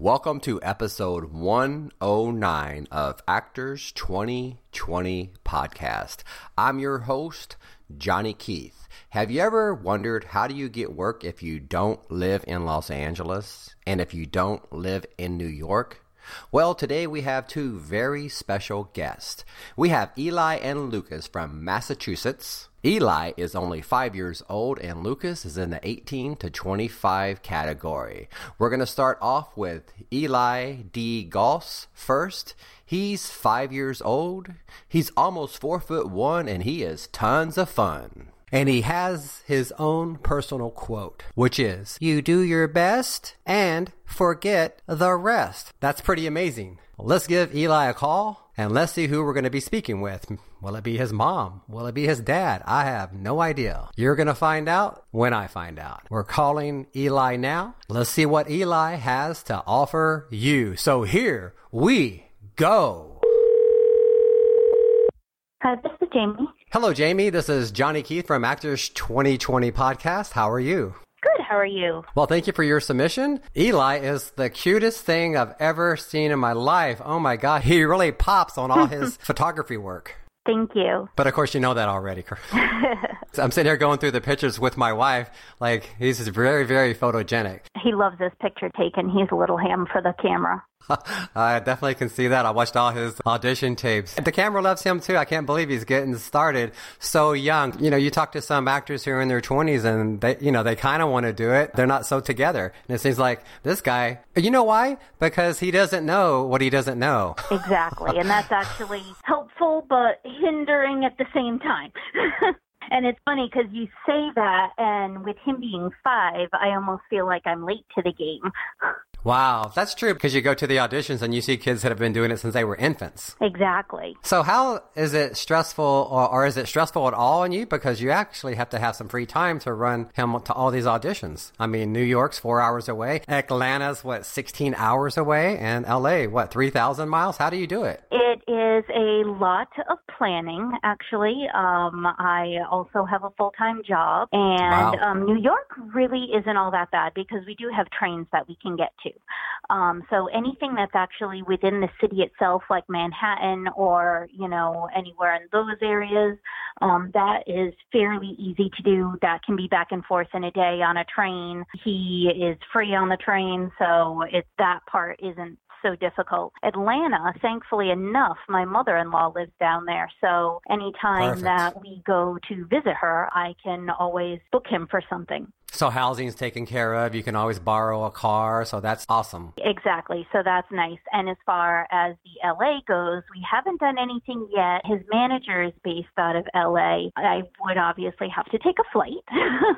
Welcome to episode 109 of Actors 2020 podcast. I'm your host, Johnny Keith. Have you ever wondered how do you get work if you don't live in Los Angeles and if you don't live in New York? Well, today we have two very special guests. We have Eli and Lucas from Massachusetts. Eli is only five years old, and Lucas is in the 18 to 25 category. We're going to start off with Eli D. Goss first. He's five years old. He's almost four foot one, and he is tons of fun. And he has his own personal quote, which is, You do your best and forget the rest. That's pretty amazing. Let's give Eli a call and let's see who we're going to be speaking with. Will it be his mom? Will it be his dad? I have no idea. You're going to find out when I find out. We're calling Eli now. Let's see what Eli has to offer you. So here we go. Hi, this is Jamie. Hello, Jamie. This is Johnny Keith from Actors 2020 podcast. How are you? Good. How are you? Well, thank you for your submission. Eli is the cutest thing I've ever seen in my life. Oh my God. He really pops on all his photography work. Thank you. But of course, you know that already. I'm sitting here going through the pictures with my wife. Like, he's very, very photogenic. He loves this picture taken. He's a little ham for the camera. I definitely can see that. I watched all his audition tapes. The camera loves him too. I can't believe he's getting started so young. You know, you talk to some actors who are in their 20s and they, you know, they kind of want to do it. They're not so together. And it seems like this guy, you know why? Because he doesn't know what he doesn't know. Exactly. and that's actually helpful, but hindering at the same time. And it's funny because you say that, and with him being five, I almost feel like I'm late to the game. Wow, that's true because you go to the auditions and you see kids that have been doing it since they were infants. Exactly. So, how is it stressful, or, or, is it stressful at all on you? Because you actually have to have some free time to run him to all these auditions. I mean, New York's four hours away, Atlanta's what, 16 hours away, and LA, what, 3,000 miles? How do you do it? It is a lot of planning, actually. Um, I also have a full time job, and Wow. um, New York really isn't all that bad because we do have trains that we can get to. Um, so anything that's actually within the city itself, like Manhattan or you know anywhere in those areas, um, that is fairly easy to do. That can be back and forth in a day on a train. He is free on the train, so it that part isn't so difficult. Atlanta, thankfully enough, my mother-in-law lives down there, so anytime Perfect. that we go to visit her, I can always book him for something. So, housing's taken care of. You can always borrow a car. So, that's awesome. Exactly. So that's nice. And as far as the LA goes, we haven't done anything yet. His manager is based out of LA. I would obviously have to take a flight.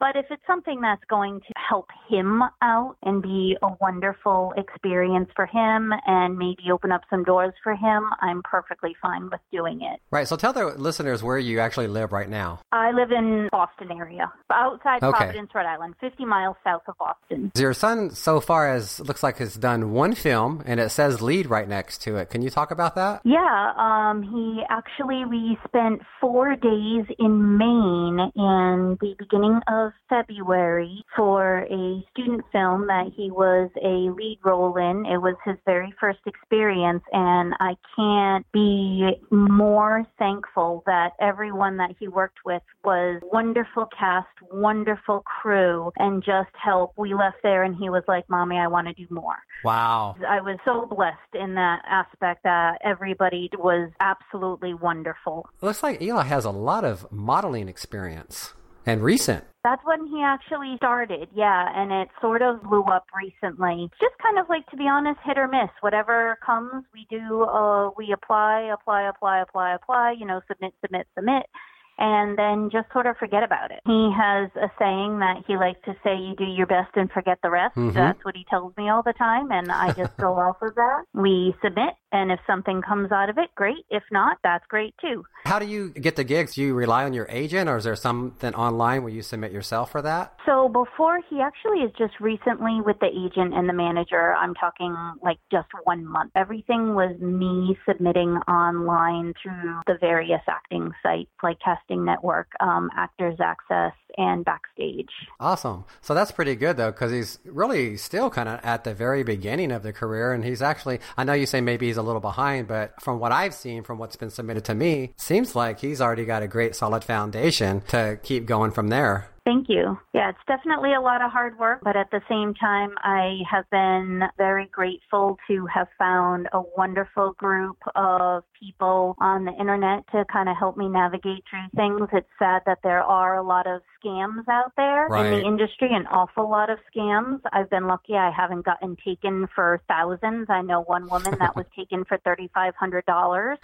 but if it's something that's going to help him out and be a wonderful experience for him and maybe open up some doors for him, I'm perfectly fine with doing it. Right. So, tell the listeners where you actually live right now. I live in Boston area, outside Okay. Providence, Rhode Island, 50 miles south of Boston. Your son, so far, as looks like has done one film, and it says lead right next to it. Can you talk about that? Yeah, um, he actually, we spent four days in Maine in the beginning of February for a student film that he was a lead role in. It was his very first experience, and I can't be more thankful that everyone that he worked with was wonderful cast, wonderful crew, and just help. We left there, and he was like, Mommy, I want to do more. Wow. I was so blessed in that aspect that everybody was absolutely wonderful. Looks like Eli has a lot of modeling experience and recent. That's when he actually started, yeah, and it sort of blew up recently. Just kind of like, to be honest, hit or miss. Whatever comes, we do, uh, we apply, apply, apply, apply, apply, you know, submit, submit, submit. And then just sort of forget about it. He has a saying that he likes to say, you do your best and forget the rest. Mhm. That's what he tells me all the time, and I just go off of that. We submit, and if something comes out of it, great. If not, that's great too. How do you get the gigs? Do you rely on your agent, or is there something online where you submit yourself for that? So before he actually is just recently with the agent and the manager. I'm talking like just one month. Everything was me submitting online through the various acting sites like Network, um, Actors Access, and backstage. Awesome. So that's pretty good though, because he's really still kind of at the very beginning of the career, and he's actually. I know you say maybe he's a little behind, but from what I've seen, from what's been submitted to me, seems like he's already got a great solid foundation to keep going from there. Thank you. Yeah, it's definitely a lot of hard work, but at the same time, I have been very grateful to have found a wonderful group of people on the internet to kind of help me navigate through things. It's sad that there are a lot of scams out there Right. in the industry, an awful lot of scams. I've been lucky I haven't gotten taken for thousands. I know one woman that was taken for $3,500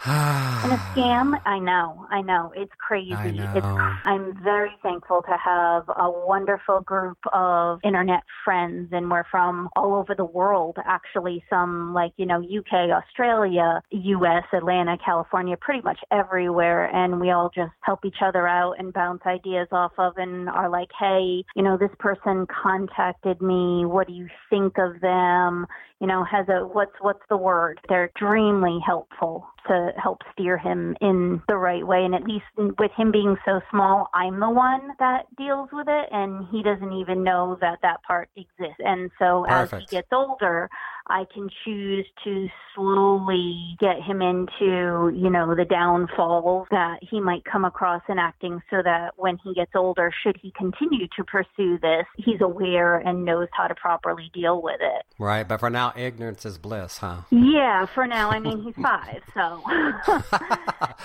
in a scam. I know, I know. It's crazy. I know. It's I'm very thankful to have a wonderful group of internet friends and we're from all over the world actually some like, you know, UK, Australia, US, Atlanta, California, pretty much everywhere and we all just help each other out and bounce ideas off of and are like, "Hey, you know, this person contacted me. What do you think of them?" You know, has a what's what's the word? They're extremely helpful to help steer him in the right way. And at least with him being so small, I'm the one that deals with it, and he doesn't even know that that part exists. And so as he gets older, I can choose to slowly get him into, you know, the downfalls that he might come across in acting so that when he gets older, should he continue to pursue this, he's aware and knows how to properly deal with it. Right, but for now, ignorance is bliss, huh? Yeah, for now. I mean, he's five, so.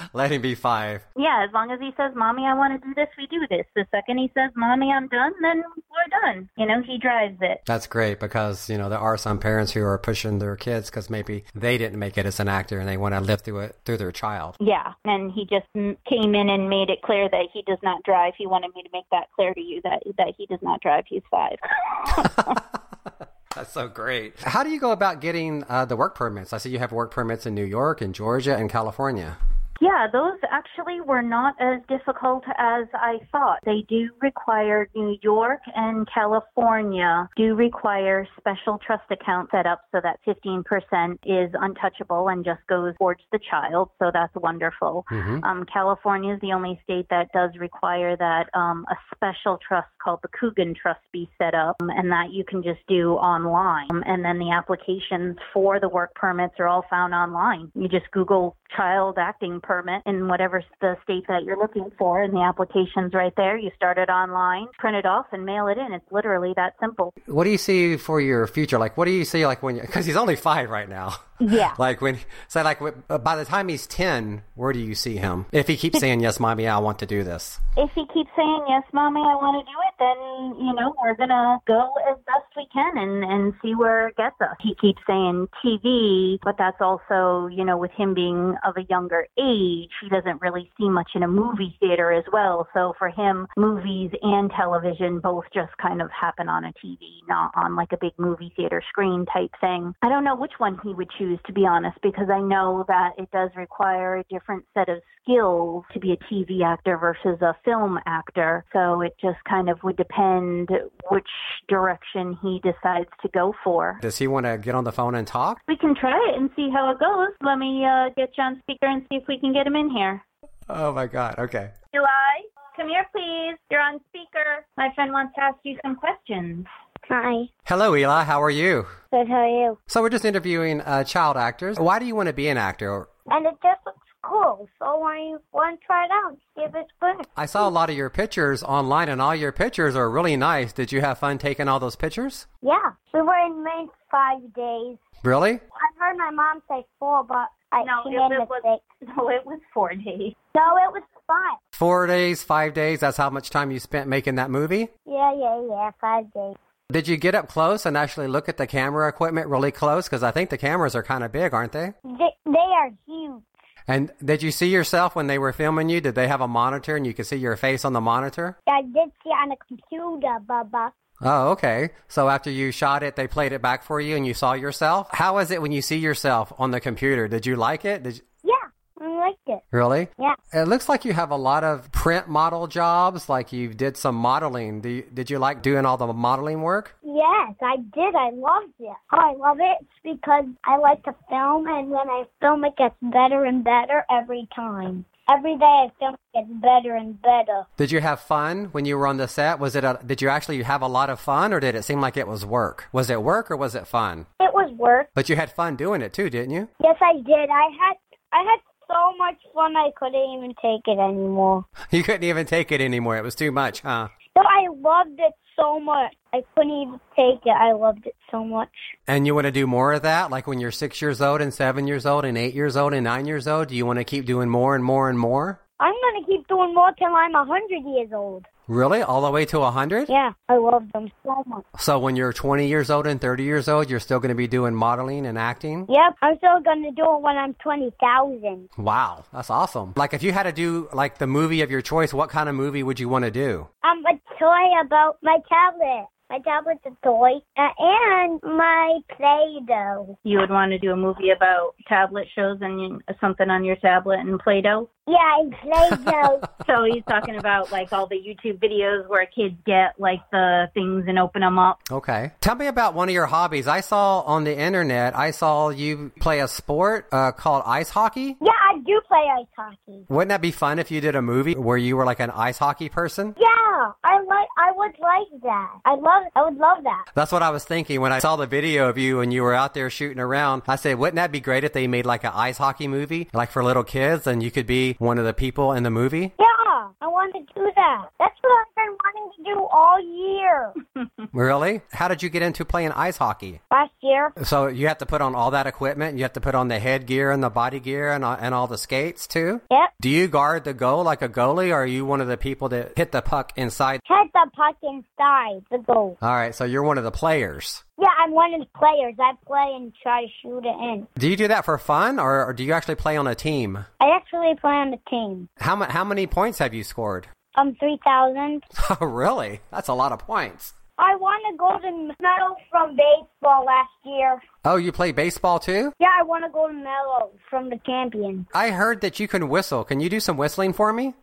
Let him be five. yeah, as long as he says, Mommy, I want to do this, we do this. The second he says, Mommy, I'm done, then we're done. You know, he drives it. That's great because, you know, there are some parents who are pushing their kids because maybe they didn't make it as an actor and they want to live through it through their child. Yeah, and he just came in and made it clear that he does not drive. He wanted me to make that clear to you that that he does not drive. He's five. That's so great. How do you go about getting uh, the work permits? I see you have work permits in New York and Georgia and California. Yeah, those actually were not as difficult as I thought. They do require New York and California do require special trust account set up so that 15% is untouchable and just goes towards the child. So that's wonderful. Mhm. Um, California is the only state that does require that um, a special trust called the Coogan Trust be set up, um, and that you can just do online. Um, and then the applications for the work permits are all found online. You just Google child acting permit in whatever the state that you're looking for, and the application's right there. You start it online, print it off, and mail it in. It's literally that simple. What do you see for your future? Like, what do you see like when you, because he's only five right now. Yeah. Like when, say like uh, by the time he's 10, where do you see him? If he keeps saying, yes, mommy, I want to do this. if he keeps saying yes, mommy, I want to do it, then you know we're gonna go as best we can and and see where it gets us. He keeps saying TV, but that's also you know with him being of a younger age, he doesn't really see much in a movie theater as well. So for him, movies and television both just kind of happen on a TV, not on like a big movie theater screen type thing. I don't know which one he would choose to be honest, because I know that it does require a different set of skills to be a TV actor versus a film actor. So it just kind of would depend which direction he decides to go for. Does he want to get on the phone and talk? We can try it and see how it goes. Let me uh, get you on speaker and see if we can get him in here. Oh my God. Okay. Eli, come here, please. You're on speaker. My friend wants to ask you some questions. Hi. Hello, Eli. How are you? Good, how are you? So we're just interviewing uh, child actors. Why do you want to be an actor? And it just looks cool, so I want to try it out, see if it's good. I saw a lot of your pictures online, and all your pictures are really nice. Did you have fun taking all those pictures? Yeah, we were in Maine five days. Really? I heard my mom say four, but I No, she it- made a it was- mistake. No, it was four days. No, it was five. Four days, five days. That's how much time you spent making that movie? Yeah, yeah, yeah, five days. Did you get up close and actually look at the camera equipment really close? Because I think the cameras are kind of big, aren't they? They, they are huge. And did you see yourself when they were filming you? Did they have a monitor and you could see your face on the monitor? I did see on a computer, Bubba. Oh, okay. So after you shot it, they played it back for you and you saw yourself? How is it when you see yourself on the computer? Did you like it? Did you, Yeah, I liked it. Really? Yeah. It looks like you have a lot of print model jobs, like you did some modeling. Do you, did you like doing all the modeling work? Yes, I did. I loved it. Oh, I love it because I like to film, and when I film, it gets better and better every time. Every day I feel like it's better and better. Did you have fun when you were on the set? Was it a, did you actually have a lot of fun or did it seem like it was work? Was it work or was it fun? It was work. But you had fun doing it too, didn't you? Yes, I did. I had I had so much fun I couldn't even take it anymore. You couldn't even take it anymore. It was too much, huh? So I loved it so much. I couldn't even take it. I loved it so much. And you want to do more of that? Like when you're six years old and seven years old and eight years old and nine years old? Do you want to keep doing more and more and more? I'm gonna keep doing more till I'm a hundred years old. Really? All the way to 100? Yeah, I love them so much. So when you're 20 years old and 30 years old, you're still going to be doing modeling and acting? Yep, I'm still gonna do it when I'm twenty thousand. Wow, that's awesome. Like if you had to do like the movie of your choice, what kind of movie would you want to do? Um, a toy about my tablet. My tablet's a toy, uh, and my Play-Doh. You would want to do a movie about tablet shows and you- something on your tablet and Play-Doh. Yeah, and Play-Doh. So he's talking about like all the YouTube videos where kids get like the things and open them up. Okay. Tell me about one of your hobbies. I saw on the internet, I saw you play a sport uh, called ice hockey. yeah, I do play ice hockey. Wouldn't that be fun if you did a movie where you were like an ice hockey person? Yeah, I like. I would like that. I love. I would love that. That's what I was thinking when I saw the video of you and you were out there shooting around. I said, wouldn't that be great if they made like an ice hockey movie, like for little kids, and you could be one of the people in the movie? Yeah, I want to do that. That's what I've been to do all year. Really? How did you get into playing ice hockey? Last year, So you have to put on all that equipment. You have to put on the headgear and the body gear and, uh, and all the skates too. yep. Do you guard the goal like a goalie, or are you one of the people that hit the puck inside? Head the puck inside the goal. All right, so you're one of the players. Yeah, I'm one of the players. I play and try to shoot it in. Do you do that for fun, or, or do you actually play on a team? I actually play on a team. How ma- how many points have you scored? Um, three thousand. Oh, really? That's a lot of points. I won a golden medal from baseball last year. Oh, you play baseball too? Yeah, I won a golden medal from the champion. I heard that you can whistle. Can you do some whistling for me?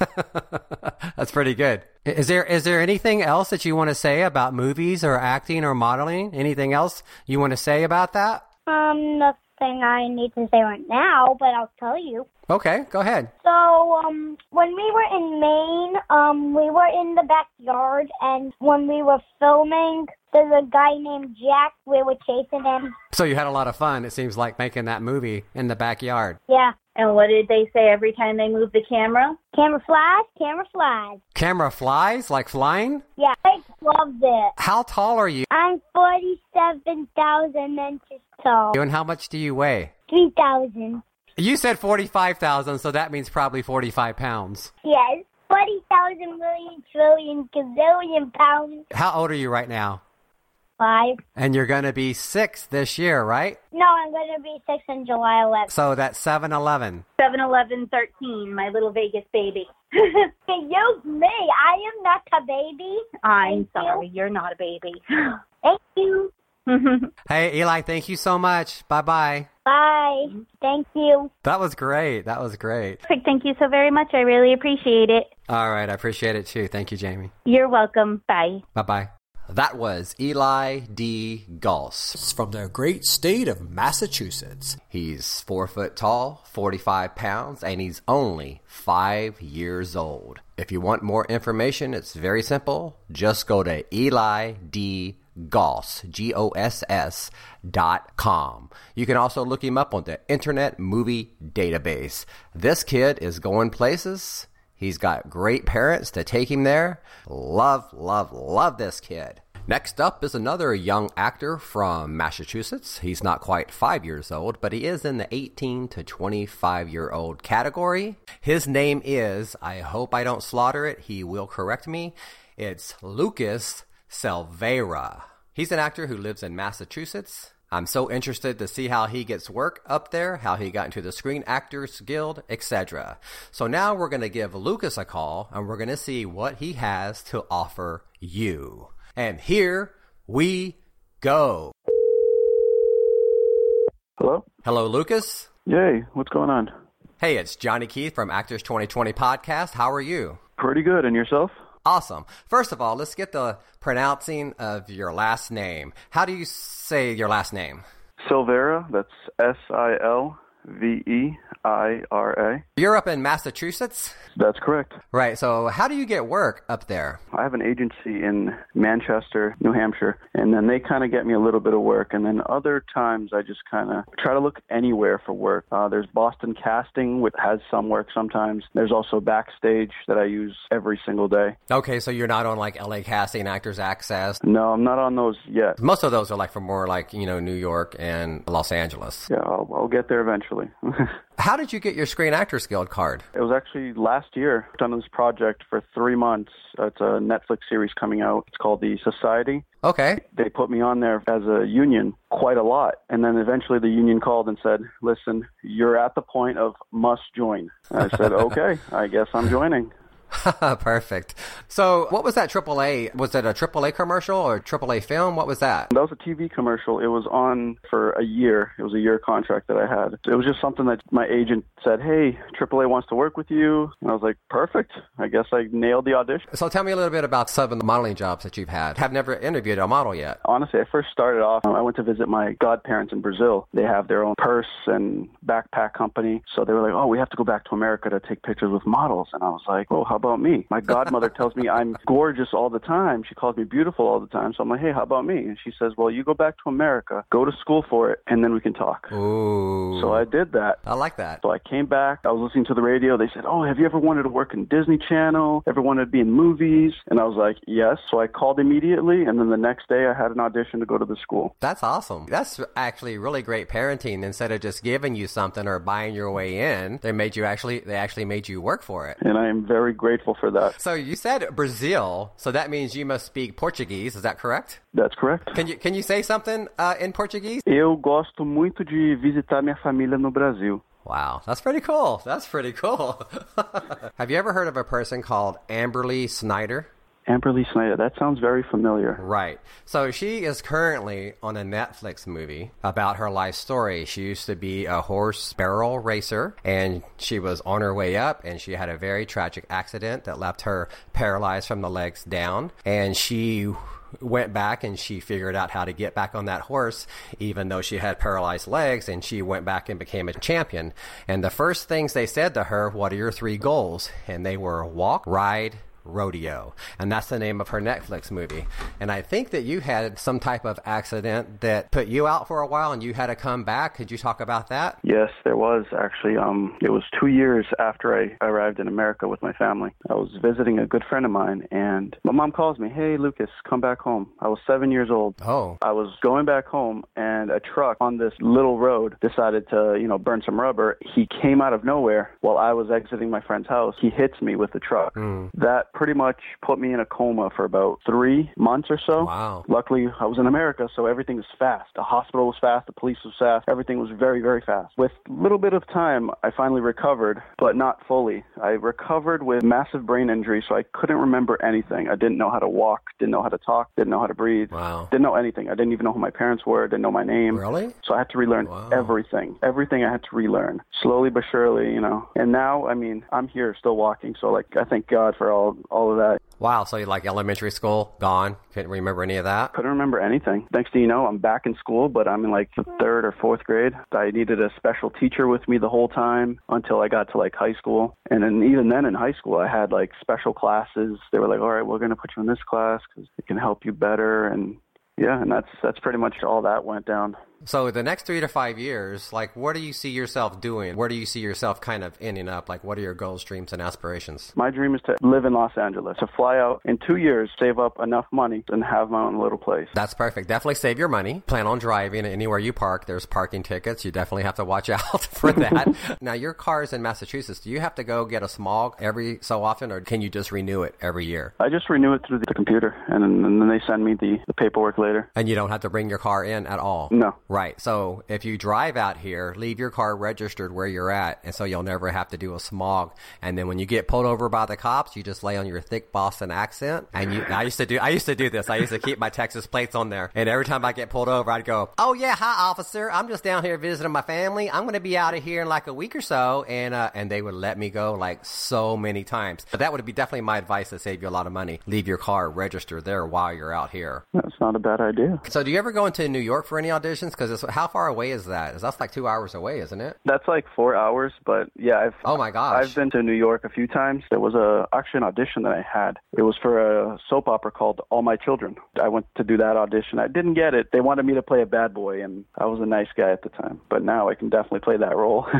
That's pretty good. Is there is there anything else that you want to say about movies or acting or modeling? Anything else you want to say about that? Um, nothing I need to say right now, but I'll tell you. Okay, go ahead. So, um, when we were in Maine, um, we were in the backyard, and when we were filming, there's a guy named Jack. We were chasing him. So you had a lot of fun. It seems like making that movie in the backyard. Yeah. And what did they say every time they moved the camera? Camera flies, camera flies. Camera flies like flying. Yeah, I loved it. How tall are you? I'm 47,000 inches tall. And how much do you weigh? 3,000. You said forty-five thousand, so that means probably forty-five pounds. Yes. 40,000 million trillion gazillion pounds. How old are you right now? Five. And you're going to be six this year, right? No, I'm going to be six on July 11th. So that's seven eleven. 7 Eleven 13, my little Vegas baby. Excuse me, I am not a baby. I'm Thank you. sorry, you're not a baby. Thank you. Hey, Eli, thank you so much. Bye bye. Bye. Thank you. That was great. That was great. Perfect. Thank you so very much. I really appreciate it. All right. I appreciate it too. Thank you, Jamie. You're welcome. Bye. Bye bye. That was Eli D. Goss from the great state of Massachusetts. He's four foot tall, 45 pounds, and he's only five years old. If you want more information, it's very simple. Just go to Eli D. Goss, G O S S dot com. You can also look him up on the Internet Movie Database. This kid is going places. He's got great parents to take him there. Love, love, love this kid. Next up is another young actor from Massachusetts. He's not quite five years old, but he is in the 18 to 25 year old category. His name is, I hope I don't slaughter it, he will correct me. It's Lucas Silveira. He's an actor who lives in Massachusetts. I'm so interested to see how he gets work up there, how he got into the Screen Actors Guild, etc. So now we're going to give Lucas a call and we're going to see what he has to offer you. And here we go. Hello? Hello, Lucas. Yay, what's going on? Hey, it's Johnny Keith from Actors 2020 podcast. How are you? Pretty good, and yourself? Awesome. First of all, let's get the pronouncing of your last name. How do you say your last name? Silveira, that's S I L V E I R A. You're up in Massachusetts? That's correct. Right. So, how do you get work up there? I have an agency in Manchester, New Hampshire, and then they kind of get me a little bit of work. And then other times I just kind of try to look anywhere for work. Uh, there's Boston Casting, which has some work sometimes. There's also Backstage that I use every single day. Okay, so you're not on like LA Casting, Actors Access. No, I'm not on those yet. Most of those are like for more like, you know, New York and Los Angeles. Yeah, I'll, I'll get there eventually. How did you get your Screen Actors Guild card? It was actually last year. I've done this project for three months. It's a Netflix series coming out. It's called The Society. Okay. They put me on there as a union quite a lot. And then eventually the union called and said, listen, you're at the point of must join. And I said, okay, I guess I'm joining. Perfect. So, what was that AAA? Was it a AAA commercial or AAA film? What was that? That was a TV commercial. It was on for a year. It was a year contract that I had. It was just something that my agent said, "Hey, AAA wants to work with you." And I was like, "Perfect. I guess I nailed the audition." So, tell me a little bit about some of the modeling jobs that you've had. Have never interviewed a model yet. Honestly, I first started off. Um, I went to visit my godparents in Brazil. They have their own purse and backpack company, so they were like, "Oh, we have to go back to America to take pictures with models." And I was like, "Well, how about me?" My godmother tells me I'm gorgeous all the time. She calls me beautiful all the time. So I'm like, hey, how about me? And she says, well, you go back to America, go to school for it, and then we can talk. Ooh. So I did that. I like that. So I came back. I was listening to the radio. They said, oh, have you ever wanted to work in Disney Channel? Ever wanted to be in movies? And I was like, yes. So I called immediately. And then the next day I had an audition to go to the school. That's awesome. That's actually really great parenting. Instead of just giving you something or buying your way in, they made you actually, they actually made you work for it. And I am very grateful for that. So you said Brazil, so that means you must speak Portuguese. Is that correct? That's correct. Can you can you say something uh, in Portuguese? Eu gosto muito de visitar minha família no Brasil. Wow, that's pretty cool. That's pretty cool. Have you ever heard of a person called Amberly Snyder? Amberly Snyder. That sounds very familiar. Right. So she is currently on a Netflix movie about her life story. She used to be a horse barrel racer and she was on her way up and she had a very tragic accident that left her paralyzed from the legs down. And she went back and she figured out how to get back on that horse, even though she had paralyzed legs, and she went back and became a champion. And the first things they said to her, What are your three goals? And they were walk, ride, Rodeo. And that's the name of her Netflix movie. And I think that you had some type of accident that put you out for a while and you had to come back. Could you talk about that? Yes, there was actually. Um, it was two years after I arrived in America with my family. I was visiting a good friend of mine, and my mom calls me, Hey, Lucas, come back home. I was seven years old. Oh. I was going back home, and a truck on this little road decided to, you know, burn some rubber. He came out of nowhere while I was exiting my friend's house. He hits me with the truck. Mm. That pretty much put me in a coma for about three months or so. Wow. Luckily, I was in America, so everything was fast. The hospital was fast, the police was fast, everything was very, very fast. With a little bit of time, I finally recovered, but not fully. I recovered with massive brain injury, so I couldn't remember anything. I didn't know how to walk, didn't know how to talk, didn't know how to breathe, Wow. didn't know anything. I didn't even know who my parents were, didn't know my name. Really? So I had to relearn Wow. everything. Everything I had to relearn. Slowly but surely, you know. And now, I mean, I'm here still walking, so like I thank God for all all of that. Wow. So, you like elementary school, gone. Couldn't remember any of that. Couldn't remember anything. Next thing you know, I'm back in school, but I'm in like the third or fourth grade. I needed a special teacher with me the whole time until I got to like high school. And then even then in high school, I had like special classes. They were like, all right, we're going to put you in this class because it can help you better. And yeah, and that's that's pretty much all that went down. So, the next three to five years, like, what do you see yourself doing? Where do you see yourself kind of ending up? Like, what are your goals, dreams, and aspirations? My dream is to live in Los Angeles, to fly out in two years, save up enough money, and have my own little place. That's perfect. Definitely save your money. Plan on driving anywhere you park. There's parking tickets. You definitely have to watch out for that. now, your car is in Massachusetts. Do you have to go get a smog every so often, or can you just renew it every year? I just renew it through the computer, and then, and then they send me the, the paperwork later. And you don't have to bring your car in at all. No, Right. So if you drive out here, leave your car registered where you're at, and so you'll never have to do a smog. And then when you get pulled over by the cops, you just lay on your thick Boston accent. And you, I used to do, I used to do this. I used to keep my Texas plates on there, and every time I get pulled over, I'd go, "Oh yeah, hi officer, I'm just down here visiting my family. I'm going to be out of here in like a week or so," and uh, and they would let me go like so many times. But that would be definitely my advice to save you a lot of money. Leave your car registered there while you're out here. That's not a bad idea. So do you ever go into New York for any auditions? Because how far away is that? Is that's like two hours away, isn't it? That's like four hours, but yeah, I've Oh my gosh. I've been to New York a few times. There was a actually an audition that I had. It was for a soap opera called All My Children. I went to do that audition. I didn't get it. They wanted me to play a bad boy, and I was a nice guy at the time. But now I can definitely play that role.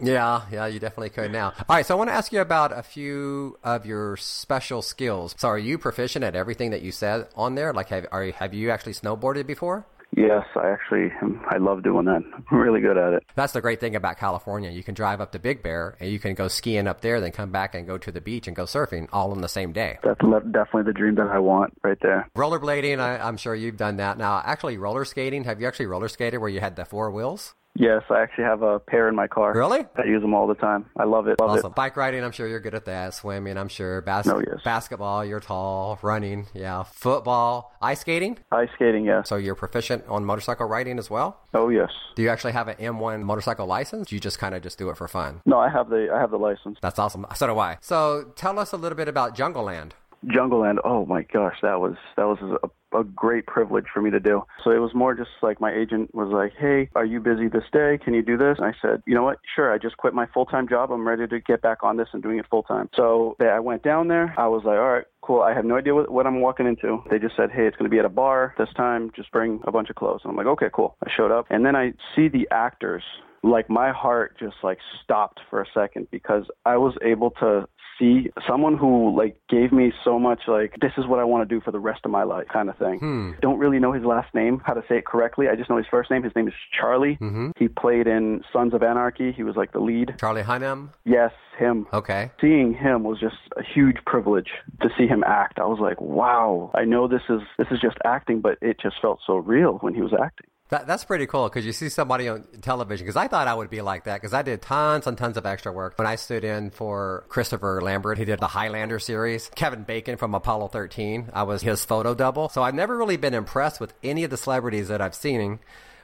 Yeah, yeah, you definitely could now. All right, so I want to ask you about a few of your special skills. So, are you proficient at everything that you said on there? Like, have are have you actually snowboarded before? Yes, I actually um, I love doing that. I'm really good at it. That's the great thing about California. You can drive up to Big Bear and you can go skiing up there, then come back and go to the beach and go surfing all in the same day. That's definitely the dream that I want right there. Rollerblading, I, I'm sure you've done that. Now, actually, roller skating. Have you actually roller skated where you had the four wheels? Yes, I actually have a pair in my car. Really? I use them all the time. I love it. Love Awesome. it. Bike riding, I'm sure you're good at that. Swimming, I'm sure. Bas- Oh, yes. Basketball, you're tall. Running, yeah. Football, ice skating. Ice skating, yes. So you're proficient on motorcycle riding as well. Oh yes. Do you actually have an M1 motorcycle license? You just kind of just do it for fun. No, I have the I have the license. That's awesome. So do I. So tell us a little bit about Jungleland. Jungle Land. Oh my gosh, that was that was a, a great privilege for me to do. So it was more just like my agent was like, "Hey, are you busy this day? Can you do this?" And I said, "You know what? Sure. I just quit my full time job. I'm ready to get back on this and doing it full time." So I went down there. I was like, "All right, cool. I have no idea what, what I'm walking into." They just said, "Hey, it's going to be at a bar this time. Just bring a bunch of clothes." And I'm like, "Okay, cool." I showed up, and then I see the actors. Like my heart just like stopped for a second because I was able to see someone who like gave me so much like this is what I want to do for the rest of my life kind of thing. Hmm. Don't really know his last name, how to say it correctly. I just know his first name. His name is Charlie. Mm-hmm. He played in Sons of Anarchy. He was like the lead. Charlie Hunnam. Yes, him. Okay. Seeing him was just a huge privilege to see him act. I was like, wow. I know this is this is just acting, but it just felt so real when he was acting. That, that's pretty cool because you see somebody on television. Because I thought I would be like that because I did tons and tons of extra work when I stood in for Christopher Lambert. He did the Highlander series. Kevin Bacon from Apollo 13. I was his photo double. So I've never really been impressed with any of the celebrities that I've seen.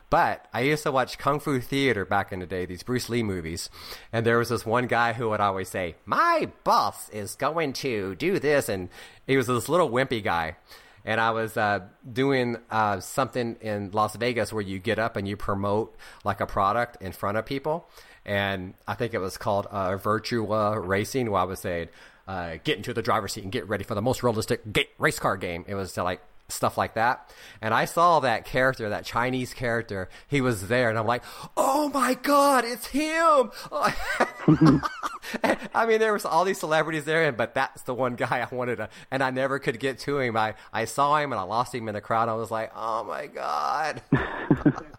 But I used to watch Kung Fu Theater back in the day, these Bruce Lee movies. And there was this one guy who would always say, My boss is going to do this. And he was this little wimpy guy and I was uh, doing uh, something in Las Vegas where you get up and you promote like a product in front of people, and I think it was called uh, Virtua Racing, where I was saying, uh, "Get into the driver's seat and get ready for the most realistic race car game." It was like stuff like that, and I saw that character, that Chinese character, he was there, and I'm like, "Oh my god, it's him!" I mean, there was all these celebrities there, but that's the one guy I wanted to, and I never could get to him. I, I saw him and I lost him in the crowd. I was like, oh my god.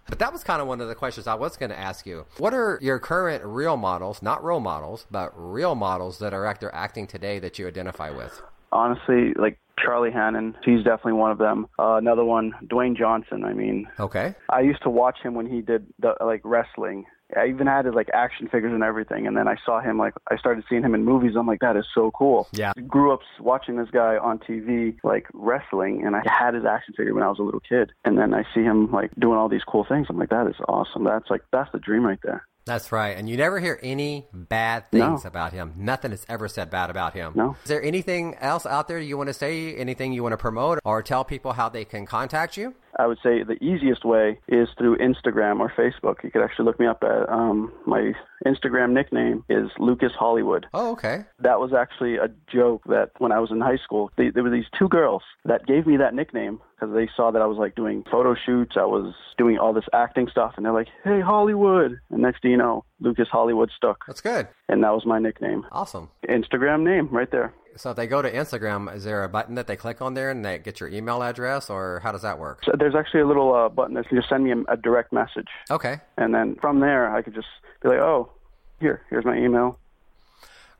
but that was kind of one of the questions I was going to ask you. What are your current real models, not role models, but real models that are actor acting today that you identify with? Honestly, like Charlie Hunnam, he's definitely one of them. Uh, another one, Dwayne Johnson. I mean, Okay. I used to watch him when he did the like wrestling. I even had his like action figures and everything. And then I saw him like I started seeing him in movies. I'm like, that is so cool. Yeah. Grew up watching this guy on TV like wrestling, and I had his action figure when I was a little kid. And then I see him like doing all these cool things. I'm like, that is awesome. That's like that's the dream right there. That's right. And you never hear any bad things No. about him. Nothing is ever said bad about him. No. Is there anything else out there you want to say? Anything you want to promote or tell people how they can contact you? I would say the easiest way is through Instagram or Facebook. You could actually look me up at um, my Instagram nickname is Lucas Hollywood. Oh, okay. That was actually a joke that when I was in high school, they, there were these two girls that gave me that nickname because they saw that I was like doing photo shoots, I was doing all this acting stuff, and they're like, "Hey, Hollywood!" And next thing you know, Lucas Hollywood stuck, That's good. and that was my nickname. Awesome. Instagram name right there. So if they go to Instagram, is there a button that they click on there and they get your email address, or how does that work? So there's actually a little uh, button that can just send me a, a direct message, Okay. and then from there I could just be like, "Oh, here, here's my email."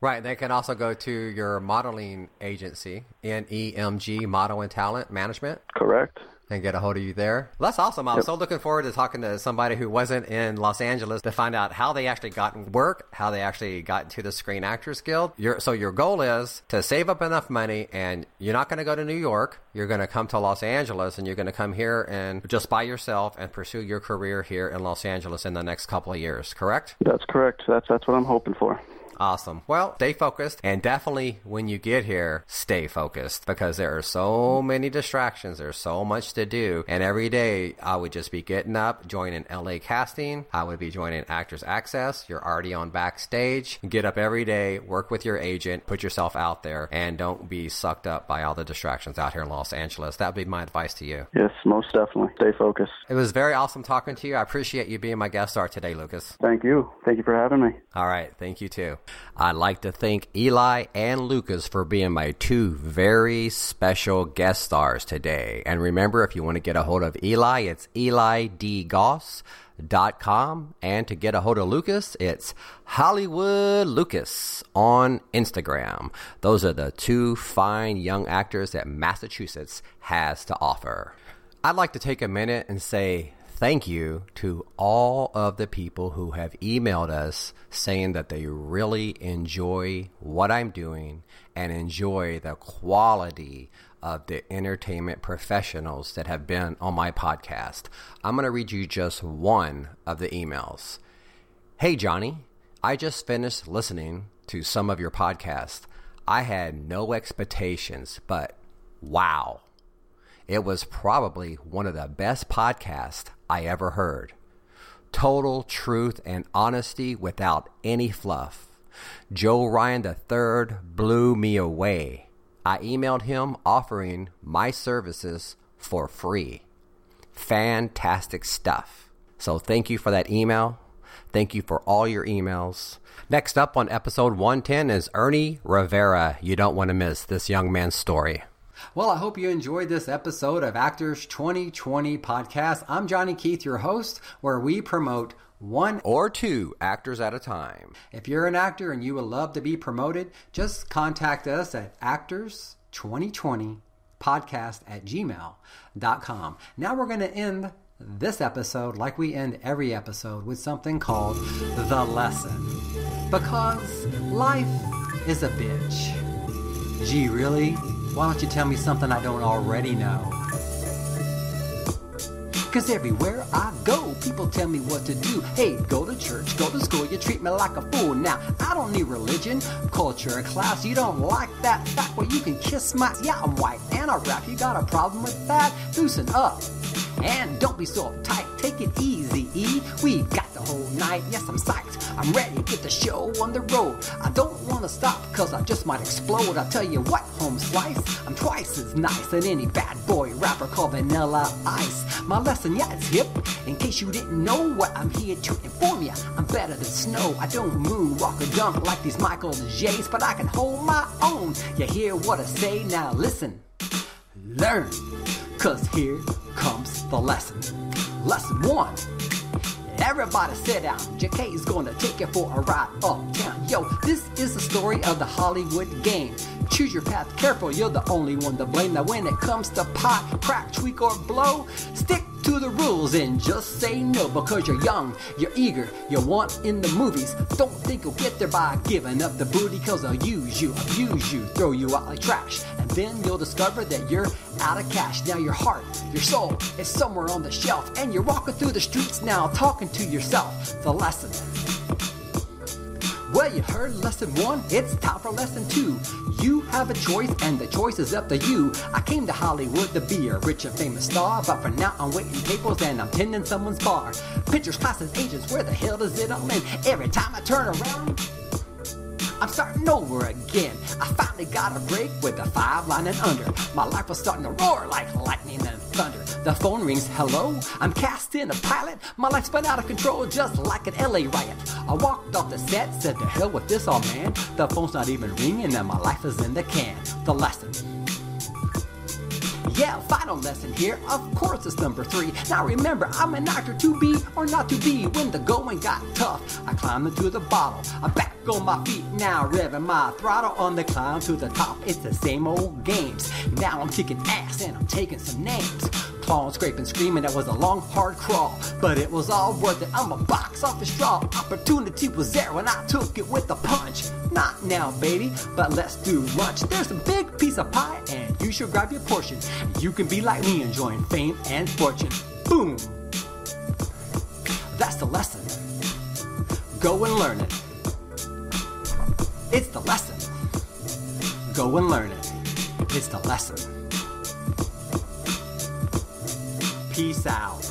Right. They can also go to your modeling agency, NEMG Model and Talent Management. Correct. And get a hold of you there. Well, that's awesome. I'm yep. so looking forward to talking to somebody who wasn't in Los Angeles to find out how they actually got work, how they actually got into the Screen Actors Guild. Your, so your goal is to save up enough money, and you're not going to go to New York. You're going to come to Los Angeles, and you're going to come here and just by yourself and pursue your career here in Los Angeles in the next couple of years. Correct? That's correct. That's that's what I'm hoping for. Awesome. Well, stay focused and definitely when you get here, stay focused because there are so many distractions. There's so much to do. And every day I would just be getting up, joining LA casting. I would be joining Actors Access. You're already on backstage. Get up every day, work with your agent, put yourself out there and don't be sucked up by all the distractions out here in Los Angeles. That would be my advice to you. Yes, most definitely. Stay focused. It was very awesome talking to you. I appreciate you being my guest star today, Lucas. Thank you. Thank you for having me. All right. Thank you too. I'd like to thank Eli and Lucas for being my two very special guest stars today. And remember, if you want to get a hold of Eli, it's elidgoss.com. And to get a hold of Lucas, it's Hollywood Lucas on Instagram. Those are the two fine young actors that Massachusetts has to offer. I'd like to take a minute and say thank you to all of the people who have emailed us saying that they really enjoy what I'm doing and enjoy the quality of the entertainment professionals that have been on my podcast. I'm going to read you just one of the emails. Hey, Johnny, I just finished listening to some of your podcasts. I had no expectations, but wow. It was probably one of the best podcasts I ever heard. Total truth and honesty without any fluff. Joe Ryan III blew me away. I emailed him offering my services for free. Fantastic stuff. So thank you for that email. Thank you for all your emails. Next up on episode 110 is Ernie Rivera. You don't want to miss this young man's story. Well, I hope you enjoyed this episode of Actors 2020 podcast. I'm Johnny Keith, your host, where we promote one or two actors at a time. If you're an actor and you would love to be promoted, just contact us at actors2020 podcast at gmail.com. Now we're going to end this episode, like we end every episode, with something called The Lesson. Because life is a bitch. Gee, really? Why don't you tell me something I don't already know? Cause everywhere I go, people tell me what to do. Hey, go to church, go to school, you treat me like a fool. Now, I don't need religion, culture, class. You don't like that fact? Well, you can kiss my. Yeah, I'm white and I rap. You got a problem with that? Loosen up. And don't be so uptight, take it easy, E. We got the whole night, yes, I'm psyched. I'm ready to get the show on the road. I don't wanna stop, cause I just might explode. I'll tell you what, home slice, I'm twice as nice as any bad boy rapper called Vanilla Ice. My lesson, yeah, it's hip. In case you didn't know what I'm here to inform ya, I'm better than snow. I don't moon, walk or dunk like these Michael J's, but I can hold my own. You hear what I say? Now listen, learn, cause here comes the lesson. Lesson one. Everybody sit down. JK is gonna take you for a ride uptown. Yo, this is the story of the Hollywood game. Choose your path careful, you're the only one to blame. Now, when it comes to pot, crack, tweak, or blow, stick to the rules and just say no because you're young, you're eager, you want in the movies. Don't think you'll get there by giving up the booty cause they'll use you, abuse you, throw you out like trash. And then you'll discover that you're out of cash. Now your heart, your soul is somewhere on the shelf and you're walking through the streets now talking to yourself. The lesson. Well, you heard lesson one, it's time for lesson two. You have a choice, and the choice is up to you. I came to Hollywood to be a rich and famous star, but for now I'm waiting tables and I'm tending someone's bar. Pictures, classes, agents, where the hell does it all end? Every time I turn around, I'm starting over again. I finally got a break with a five line and under. My life was starting to roar like lightning and thunder. The phone rings, hello? I'm cast in a pilot. My life's been out of control just like an LA riot. I walked off the set, said to hell with this, all man. The phone's not even ringing and my life is in the can. The lesson. Yeah, final lesson here. Of course, it's number three. Now remember, I'm an actor to be or not to be. When the going got tough, I climbed into the bottle. I'm back on my feet now, revving my throttle on the climb to the top. It's the same old games. Now I'm kicking ass and I'm taking some names. Clawing, scraping, screaming. That was a long, hard crawl, but it was all worth it. I'm a box office draw. Opportunity was there when I took it with a punch. Not now, baby, but let's do lunch. There's a big piece of pie, and you should grab your portion. You can be like me, enjoying fame and fortune. Boom! That's the lesson. Go and learn it. It's the lesson. Go and learn it. It's the lesson. Peace out.